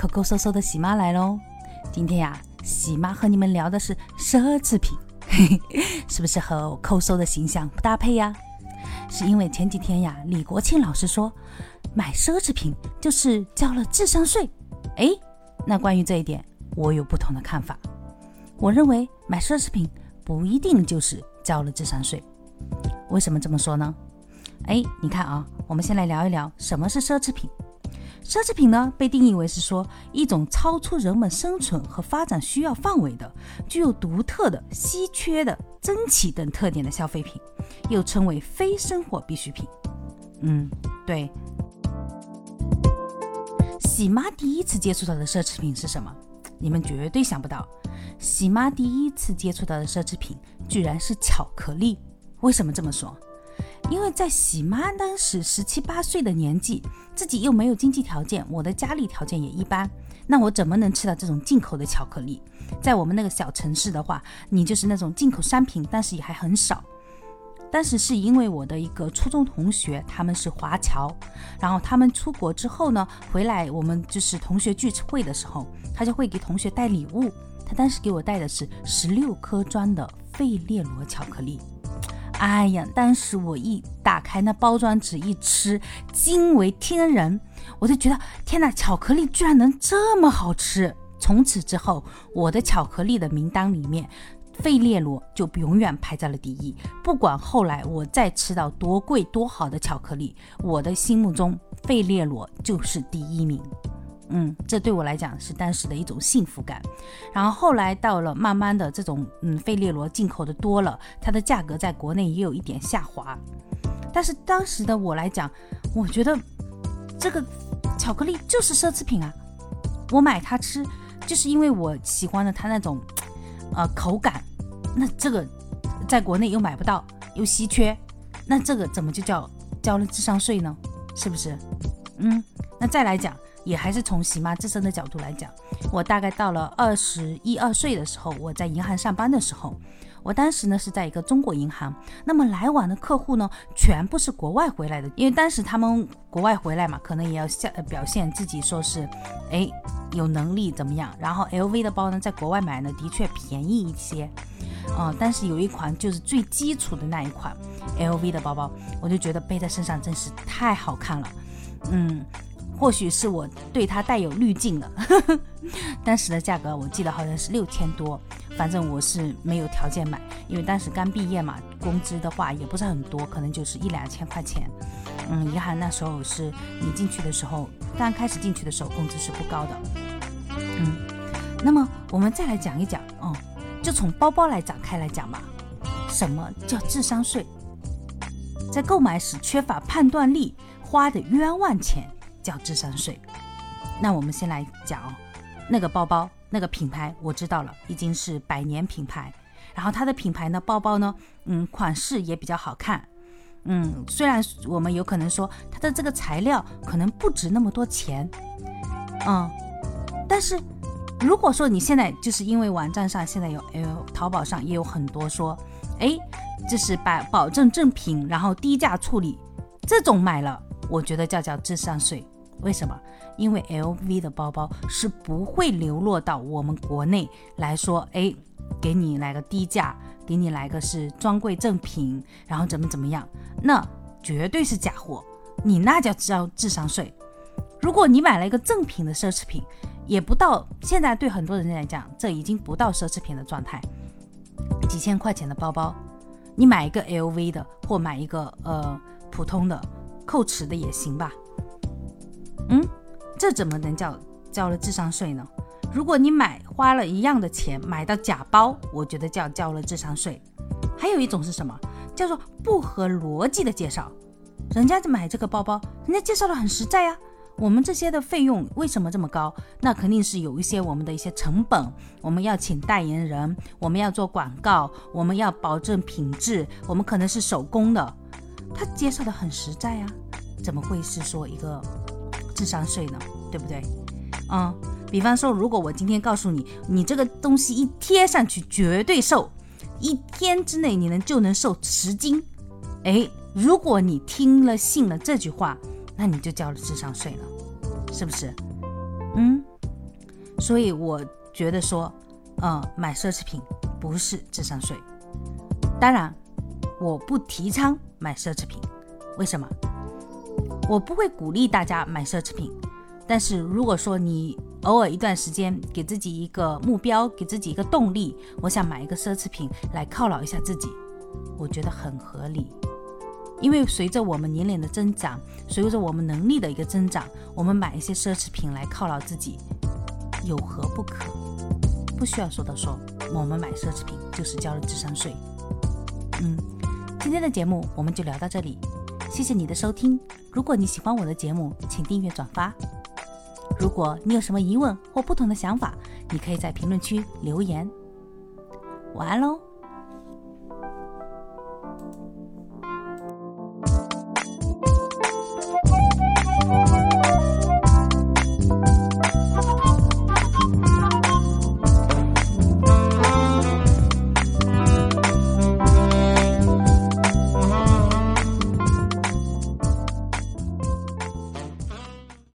抠抠搜搜的喜妈来喽！今天呀，喜妈和你们聊的是奢侈品，是不是和抠搜的形象不搭配呀？是因为前几天呀，李国庆老师说买奢侈品就是交了智商税。哎，那关于这一点，我有不同的看法。我认为买奢侈品不一定就是交了智商税。为什么这么说呢？哎，你看啊，我们先来聊一聊什么是奢侈品。奢侈品呢，被定义为是说一种超出人们生存和发展需要范围的、具有独特的、稀缺的、珍奇等特点的消费品，又称为非生活必需品。嗯，对。喜妈第一次接触到的奢侈品是什么？你们绝对想不到，喜妈第一次接触到的奢侈品居然是巧克力。为什么这么说？因为在喜妈当时十七八岁的年纪，自己又没有经济条件，我的家里条件也一般，那我怎么能吃到这种进口的巧克力？在我们那个小城市的话，你就是那种进口商品，但是也还很少。当时是因为我的一个初中同学，他们是华侨，然后他们出国之后呢，回来我们就是同学聚会的时候，他就会给同学带礼物。他当时给我带的是十六颗装的费列罗巧克力。哎呀！当时我一打开那包装纸一吃，惊为天人，我就觉得天哪，巧克力居然能这么好吃！从此之后，我的巧克力的名单里面，费列罗就永远排在了第一。不管后来我再吃到多贵多好的巧克力，我的心目中费列罗就是第一名。嗯，这对我来讲是当时的一种幸福感。然后后来到了慢慢的这种，嗯，费列罗进口的多了，它的价格在国内也有一点下滑。但是当时的我来讲，我觉得这个巧克力就是奢侈品啊！我买它吃，就是因为我喜欢的它那种，呃，口感。那这个在国内又买不到，又稀缺，那这个怎么就叫交了智商税呢？是不是？嗯，那再来讲。也还是从喜妈自身的角度来讲，我大概到了二十一二岁的时候，我在银行上班的时候，我当时呢是在一个中国银行，那么来往的客户呢全部是国外回来的，因为当时他们国外回来嘛，可能也要下表现自己说是，哎有能力怎么样，然后 LV 的包呢在国外买呢的确便宜一些，啊，但是有一款就是最基础的那一款 LV 的包包，我就觉得背在身上真是太好看了，嗯。或许是我对它带有滤镜了，当时的价格我记得好像是六千多，反正我是没有条件买，因为当时刚毕业嘛，工资的话也不是很多，可能就是一两千块钱。嗯，银行那时候是你进去的时候，刚开始进去的时候工资是不高的。嗯，那么我们再来讲一讲，哦，就从包包来展开来讲吧。什么叫智商税？在购买时缺乏判断力，花的冤枉钱。叫智商税。那我们先来讲哦，那个包包，那个品牌，我知道了，已经是百年品牌。然后它的品牌呢，包包呢，嗯，款式也比较好看。嗯，虽然我们有可能说它的这个材料可能不值那么多钱，嗯，但是如果说你现在就是因为网站上现在有，有淘宝上也有很多说，哎，这是保保证正品，然后低价处理，这种买了。我觉得叫叫智商税，为什么？因为 LV 的包包是不会流落到我们国内来说，哎，给你来个低价，给你来个是专柜正品，然后怎么怎么样，那绝对是假货，你那叫交智商税。如果你买了一个正品的奢侈品，也不到现在对很多人来讲，这已经不到奢侈品的状态，几千块钱的包包，你买一个 LV 的或买一个呃普通的。扣迟的也行吧，嗯，这怎么能叫交了智商税呢？如果你买花了一样的钱买到假包，我觉得叫交了智商税。还有一种是什么？叫做不合逻辑的介绍。人家买这个包包，人家介绍的很实在呀。我们这些的费用为什么这么高？那肯定是有一些我们的一些成本，我们要请代言人，我们要做广告，我们要保证品质，我们可能是手工的。他介绍的很实在呀，怎么会是说一个智商税呢？对不对？嗯，比方说，如果我今天告诉你，你这个东西一贴上去绝对瘦，一天之内你能就能瘦十斤，哎，如果你听了信了这句话，那你就交了智商税了，是不是？嗯，所以我觉得说，嗯，买奢侈品不是智商税。当然，我不提倡买奢侈品。为什么？我不会鼓励大家买奢侈品。但是如果说你偶尔一段时间给自己一个目标，给自己一个动力，我想买一个奢侈品来犒劳一下自己，我觉得很合理。因为随着我们年龄的增长，随着我们能力的一个增长，我们买一些奢侈品来犒劳自己，有何不可？不需要说的说我们买奢侈品就是交了智商税。嗯，今天的节目我们就聊到这里，谢谢你的收听。如果你喜欢我的节目，请订阅转发。如果你有什么疑问或不同的想法，你可以在评论区留言。晚安喽。